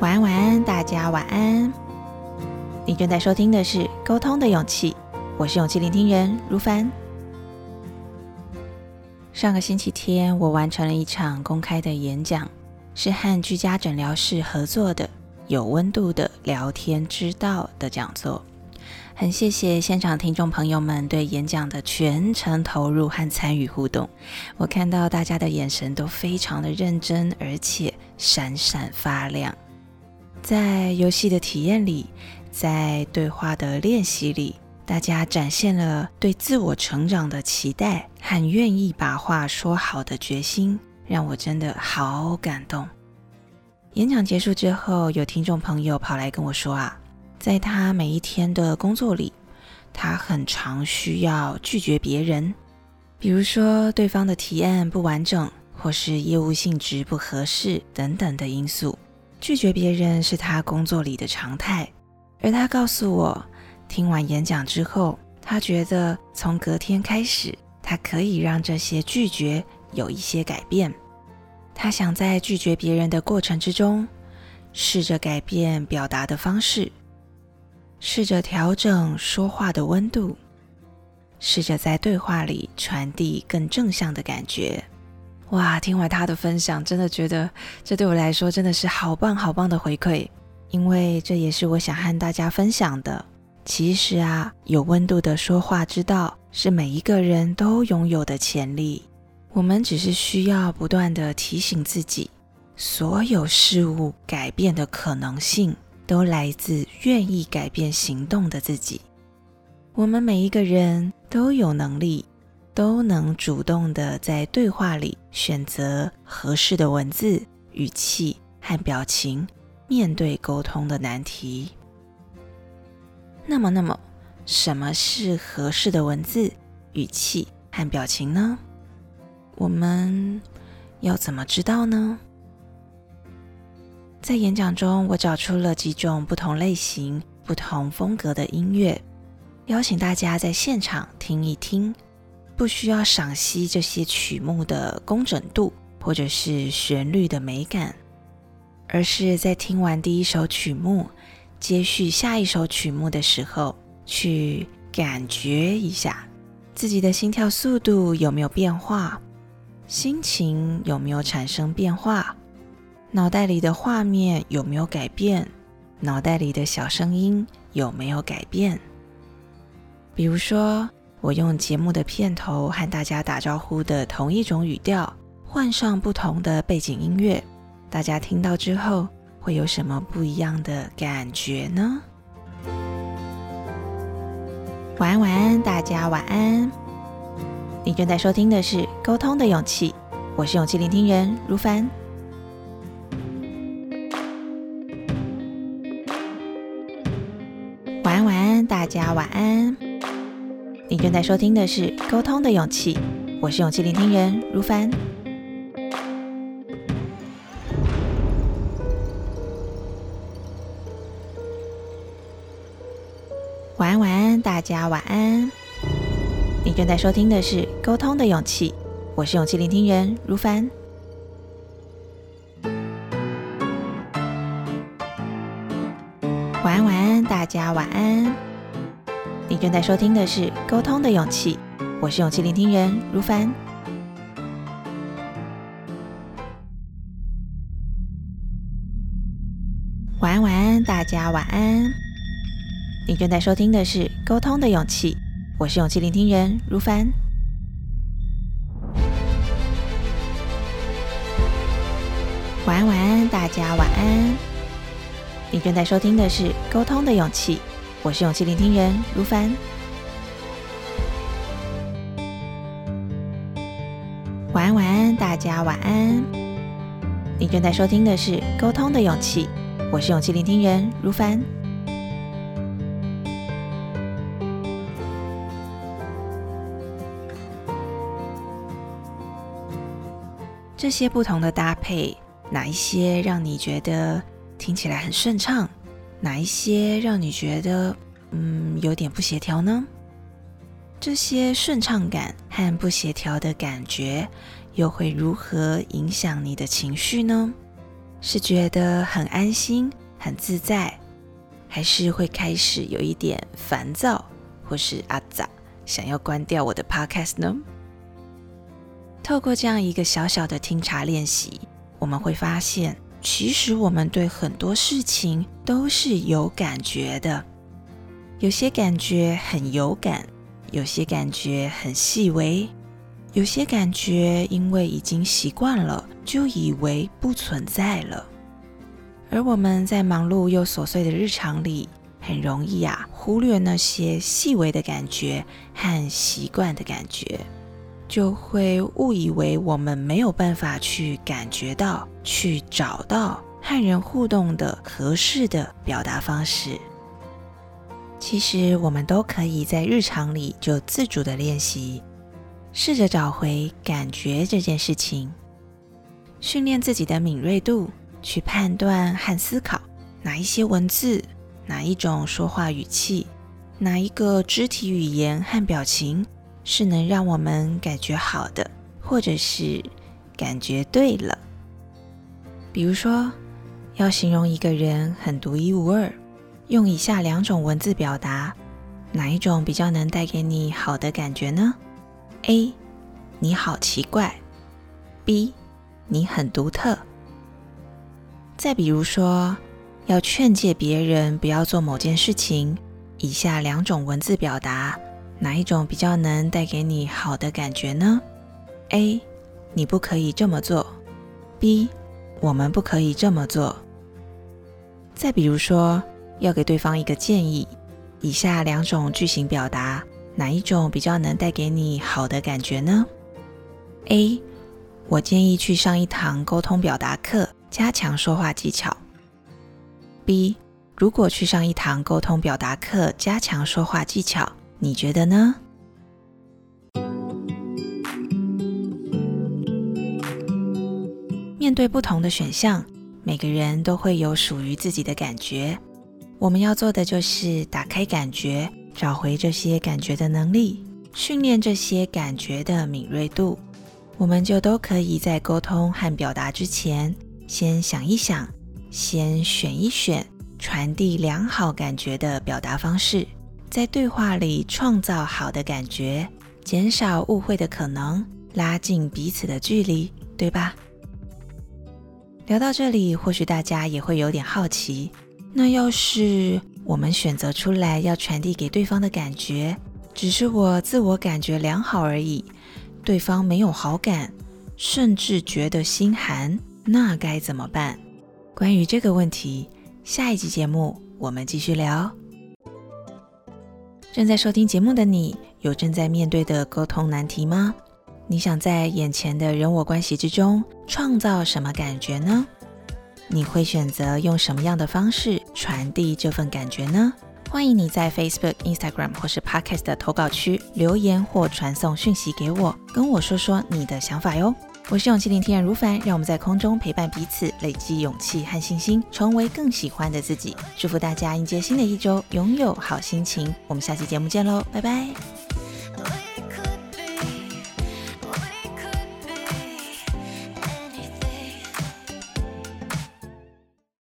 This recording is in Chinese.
晚安，晚安，大家晚安。你正在收听的是《沟通的勇气》，我是勇气聆听人如凡。上个星期天，我完成了一场公开的演讲，是和居家诊疗室合作的有温度的聊天之道的讲座。很谢谢现场听众朋友们对演讲的全程投入和参与互动，我看到大家的眼神都非常的认真，而且闪闪发亮。在游戏的体验里，在对话的练习里，大家展现了对自我成长的期待和愿意把话说好的决心，让我真的好感动。演讲结束之后，有听众朋友跑来跟我说啊。在他每一天的工作里，他很常需要拒绝别人，比如说对方的提案不完整，或是业务性质不合适等等的因素。拒绝别人是他工作里的常态。而他告诉我，听完演讲之后，他觉得从隔天开始，他可以让这些拒绝有一些改变。他想在拒绝别人的过程之中，试着改变表达的方式。试着调整说话的温度，试着在对话里传递更正向的感觉。哇，听完他的分享，真的觉得这对我来说真的是好棒好棒的回馈，因为这也是我想和大家分享的。其实啊，有温度的说话之道是每一个人都拥有的潜力，我们只是需要不断的提醒自己，所有事物改变的可能性。都来自愿意改变行动的自己。我们每一个人都有能力，都能主动的在对话里选择合适的文字、语气和表情，面对沟通的难题。那么，那么，什么是合适的文字、语气和表情呢？我们要怎么知道呢？在演讲中，我找出了几种不同类型、不同风格的音乐，邀请大家在现场听一听。不需要赏析这些曲目的工整度或者是旋律的美感，而是在听完第一首曲目，接续下一首曲目的时候，去感觉一下自己的心跳速度有没有变化，心情有没有产生变化。脑袋里的画面有没有改变？脑袋里的小声音有没有改变？比如说，我用节目的片头和大家打招呼的同一种语调，换上不同的背景音乐，大家听到之后会有什么不一样的感觉呢？晚安，晚安，大家晚安。你正在收听的是《沟通的勇气》，我是勇气聆听人如凡。大家晚安。你正在收听的是《沟通的勇气》，我是勇气聆听人如凡。晚安，晚安，大家晚安。你正在收听的是《沟通的勇气》，我是勇气聆听人如凡。晚安，晚安，大家晚安。你正在收听的是《沟通的勇气》，我是勇气聆听人如凡。晚安，晚安，大家晚安。你正在收听的是《沟通的勇气》，我是勇气聆听人如凡。晚安，晚安，大家晚安。你正在收听的是《沟通的勇气》。我是勇气聆听人如凡。晚安，晚安，大家晚安。你正在收听的是《沟通的勇气》，我是勇气聆听人如凡。这些不同的搭配，哪一些让你觉得听起来很顺畅？哪一些让你觉得嗯有点不协调呢？这些顺畅感和不协调的感觉又会如何影响你的情绪呢？是觉得很安心、很自在，还是会开始有一点烦躁，或是阿杂想要关掉我的 podcast 呢？透过这样一个小小的听茶练习，我们会发现，其实我们对很多事情都是有感觉的。有些感觉很有感，有些感觉很细微，有些感觉因为已经习惯了，就以为不存在了。而我们在忙碌又琐碎的日常里，很容易啊忽略那些细微的感觉和习惯的感觉。就会误以为我们没有办法去感觉到、去找到和人互动的合适的表达方式。其实，我们都可以在日常里就自主的练习，试着找回感觉这件事情，训练自己的敏锐度，去判断和思考哪一些文字、哪一种说话语气、哪一个肢体语言和表情。是能让我们感觉好的，或者是感觉对了。比如说，要形容一个人很独一无二，用以下两种文字表达，哪一种比较能带给你好的感觉呢？A. 你好奇怪。B. 你很独特。再比如说，要劝诫别人不要做某件事情，以下两种文字表达。哪一种比较能带给你好的感觉呢？A. 你不可以这么做。B. 我们不可以这么做。再比如说，要给对方一个建议，以下两种句型表达，哪一种比较能带给你好的感觉呢？A. 我建议去上一堂沟通表达课，加强说话技巧。B. 如果去上一堂沟通表达课，加强说话技巧。你觉得呢？面对不同的选项，每个人都会有属于自己的感觉。我们要做的就是打开感觉，找回这些感觉的能力，训练这些感觉的敏锐度。我们就都可以在沟通和表达之前，先想一想，先选一选传递良好感觉的表达方式。在对话里创造好的感觉，减少误会的可能，拉近彼此的距离，对吧？聊到这里，或许大家也会有点好奇：那要是我们选择出来要传递给对方的感觉，只是我自我感觉良好而已，对方没有好感，甚至觉得心寒，那该怎么办？关于这个问题，下一集节目我们继续聊。正在收听节目的你，有正在面对的沟通难题吗？你想在眼前的人我关系之中创造什么感觉呢？你会选择用什么样的方式传递这份感觉呢？欢迎你在 Facebook、Instagram 或是 Podcast 的投稿区留言或传送讯息给我，跟我说说你的想法哟。我是勇气聆听人如凡，让我们在空中陪伴彼此，累积勇气和信心，成为更喜欢的自己。祝福大家迎接新的一周，拥有好心情。我们下期节目见喽，拜拜。